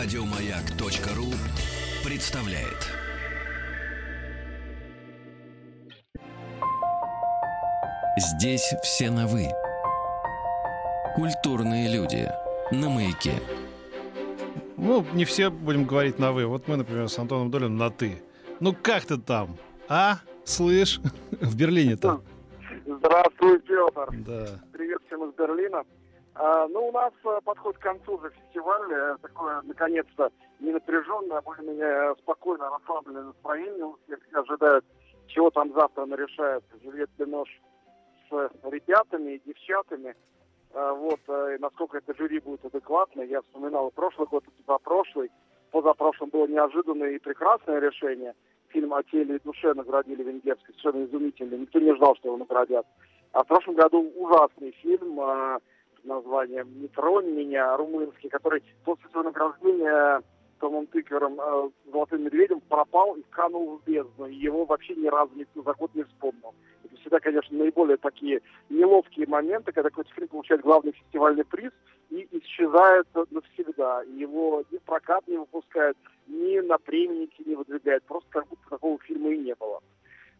Радиомаяк.ру представляет. Здесь все на «вы». Культурные люди. На «Маяке». Ну, не все будем говорить на «вы». Вот мы, например, с Антоном Долиным на «ты». Ну, как ты там? А? Слышь? В Берлине-то. Здравствуй, Петр. Да. Привет всем из Берлина. А, ну, у нас а, подходит к концу уже фестиваль. э, Такое, наконец-то, не напряженное, а более-менее спокойное, расслабленное настроение. У всех все ожидают, чего там завтра нарешает Жюльет Бенош с ребятами и девчатами. А, вот, э, и насколько это жюри будет адекватно. Я вспоминал прошлый год, и позапрошлый. Позапрошлым было неожиданное и прекрасное решение. Фильм «О теле и душе» наградили венгерский, совершенно изумительный. Никто не ждал, что его наградят. А в прошлом году ужасный фильм под названием «Не тронь меня», румынский, который после своего награждения Томом Тыквером э, «Золотым медведем» пропал и канул в бездну. И его вообще ни разу никто за год не вспомнил. Это всегда, конечно, наиболее такие неловкие моменты, когда какой-то фильм получает главный фестивальный приз и исчезает навсегда. Его ни прокат не выпускают, ни на премийники не выдвигают. Просто как будто такого фильма и не было.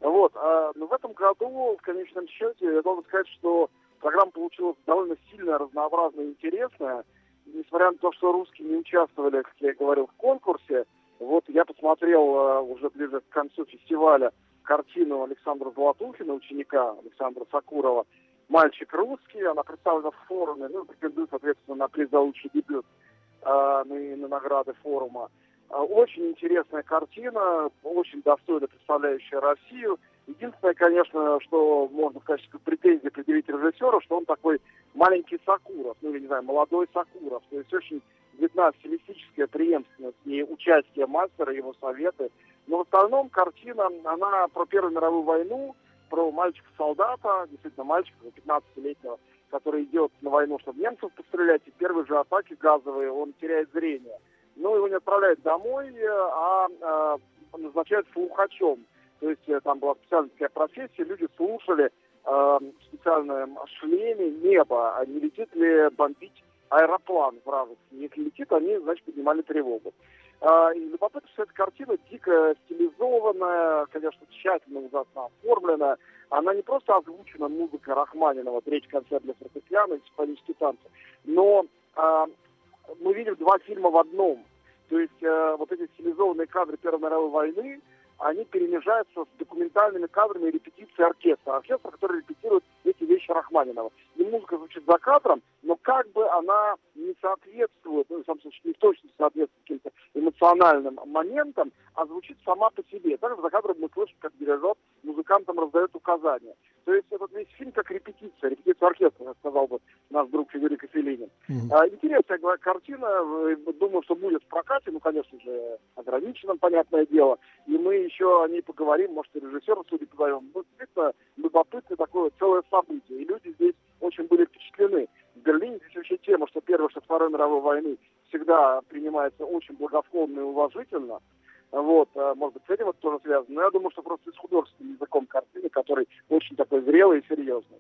Вот. А, но в этом году, в конечном счете, я должен сказать, что программа получилась довольно сильно разнообразная и интересная. Несмотря на то, что русские не участвовали, как я и говорил, в конкурсе, вот я посмотрел а, уже ближе к концу фестиваля картину Александра Золотухина, ученика Александра Сакурова «Мальчик русский». Она представлена в форуме, ну, претендует, соответственно, на приз за лучший дебют а, ну, и на награды форума. А, Очень интересная картина, очень достойно представляющая Россию. Единственное, конечно, что можно в качестве претензии предъявить режиссеру, что он такой маленький Сакуров, ну, или, не знаю, молодой Сакуров. То есть очень видна стилистическая преемственность и участие мастера, его советы. Но в остальном картина, она про Первую мировую войну, про мальчика-солдата, действительно мальчика, 15-летнего, который идет на войну, чтобы немцев пострелять, и первые же атаки газовые, он теряет зрение. Но его не отправляют домой, а э, назначают слухачом. То есть э, там была специальная такая профессия, люди слушали э, в специальном шлеме небо, а не летит ли бомбить аэроплан вражеский. Если летит, они, значит, поднимали тревогу. А, И любопытно, что эта картина дико стилизованная, конечно, тщательно ужасно оформленная. Она не просто озвучена музыкой Рахманинова, третий концерт для фортепиано и симфонические танцы, но а, мы видим два фильма в одном. То есть э, вот эти стилизованные кадры Первой мировой войны, они перемежаются с документальными кадрами репетиции оркестра. Оркестр, который репетирует эти вещи Рахманинова. И музыка звучит за кадром, но как бы она не соответствует, ну, в самом случае, не точно соответствует каким-то эмоциональным моментам, а звучит сама по себе. Также за кадром мы слышим, как дирижер музыкантам раздает указания. То есть этот весь фильм как репетиция, репетиция оркестра, как сказал бы наш друг Федерико Феллини. Мгм. А, Интересная говоря, картина. Думаю, что будет в прокате, ну, конечно же, ограниченном, понятное дело. И мы еще о ней поговорим, может, и режиссера судьи позовем. Ну, действительно, любопытное такое целое событие. И люди здесь очень были впечатлены. В Берлине здесь вообще тема, что Первой, что Второй мировой войны всегда принимается очень благосклонно и уважительно. Вот, э, может быть, с этим это тоже связано. Но я думаю, что просто с художественным языком картины, который очень такой зрелый и серьезный.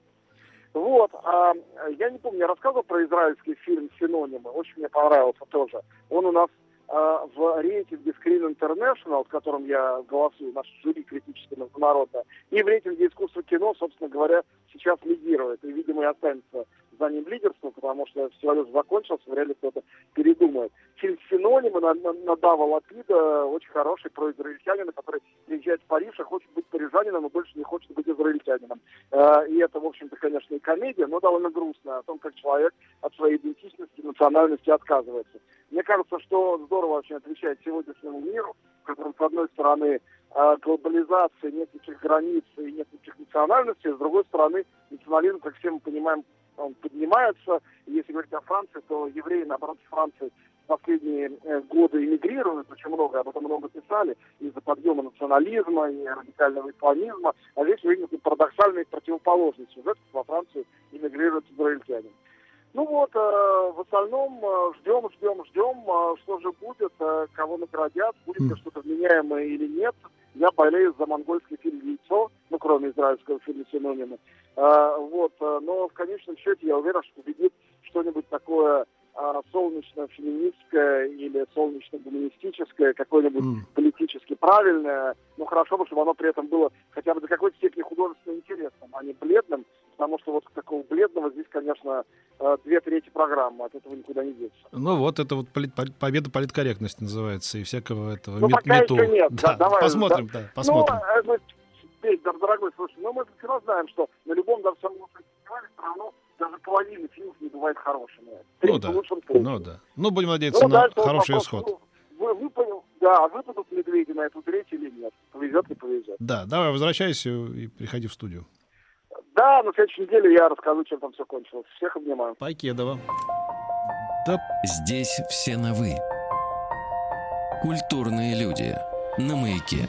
Вот, а, я не помню, я рассказывал про израильский фильм «Синонимы», очень мне понравился тоже. Он у нас а, в рейтинге Screen International, в котором я голосую, наш жюри критически международное, и в рейтинге искусства кино, собственно говоря, сейчас лидирует. И, видимо, и останется за ним лидерство, потому что уже закончился, вряд ли кто-то передумает. Фильм «Синонимы» на, на, на Дава Лапида очень хороший про израильтянина, который приезжает в Париж и хочет быть парижанином, и больше не хочет быть израильтянином. Э, И это, в общем-то, конечно, и комедия, но довольно грустная о том, как человек от своей идентичности, национальности отказывается. Мне кажется, что здорово очень отвечает сегодняшнему миру, в котором, с одной стороны, э, глобализация, нет никаких границ и нет никаких национальностей, с другой стороны, национализм, как все мы понимаем, он поднимается. Если говорить о Франции, то евреи, наоборот, в Франции в последние э, годы эмигрируют, очень много, об этом много писали, из-за подъема национализма и радикального исламизма. А здесь мы видим такую парадоксальную противоположность сюжет, во Францию эмигрируют израильтяне. Ну вот, э, в остальном э, ждем, ждем, ждем, э, что же будет, э, кого наградят, будет ли Мгм. что-то вменяемое или нет. Я болею за монгольский фильм «Яйцо», кроме израильского фильма «Синонимы». Э, вот, э, но в конечном счете я уверен, что победит что-нибудь такое э, солнечно-феминистское или солнечно-гуманистическое, какое-нибудь М. политически правильное. Ну, хорошо бы, чтобы оно при этом было хотя бы до какой-то степени художественно интересным, а не бледным, потому что вот такого бледного здесь, конечно, две трети программы, от этого никуда не деться. Ну вот, это вот полит- пол- победа политкорректности называется, и всякого этого Ну, мет- пока мету. еще нет. Да, Да, давай, посмотрим, да, посмотрим. Ну, Петь, да, дорогой, слушай, ну мы все равно знаем, что на любом даже самом лучшем фестивале все равно даже половина фильмов не бывает хорошими. Три Ну да. Ну да. Ну, будем надеяться Ну, на хороший вопрос, исход. ну, Вы, выпадут, да, выпадут медведи на эту треть или нет? Повезет, не повезет. Да, давай возвращайся и приходи в студию. Да, на следующей неделе я расскажу, чем там все кончилось. Всех обнимаю. Покедова. Да Здесь все на «вы». Культурные люди. На «Маяке».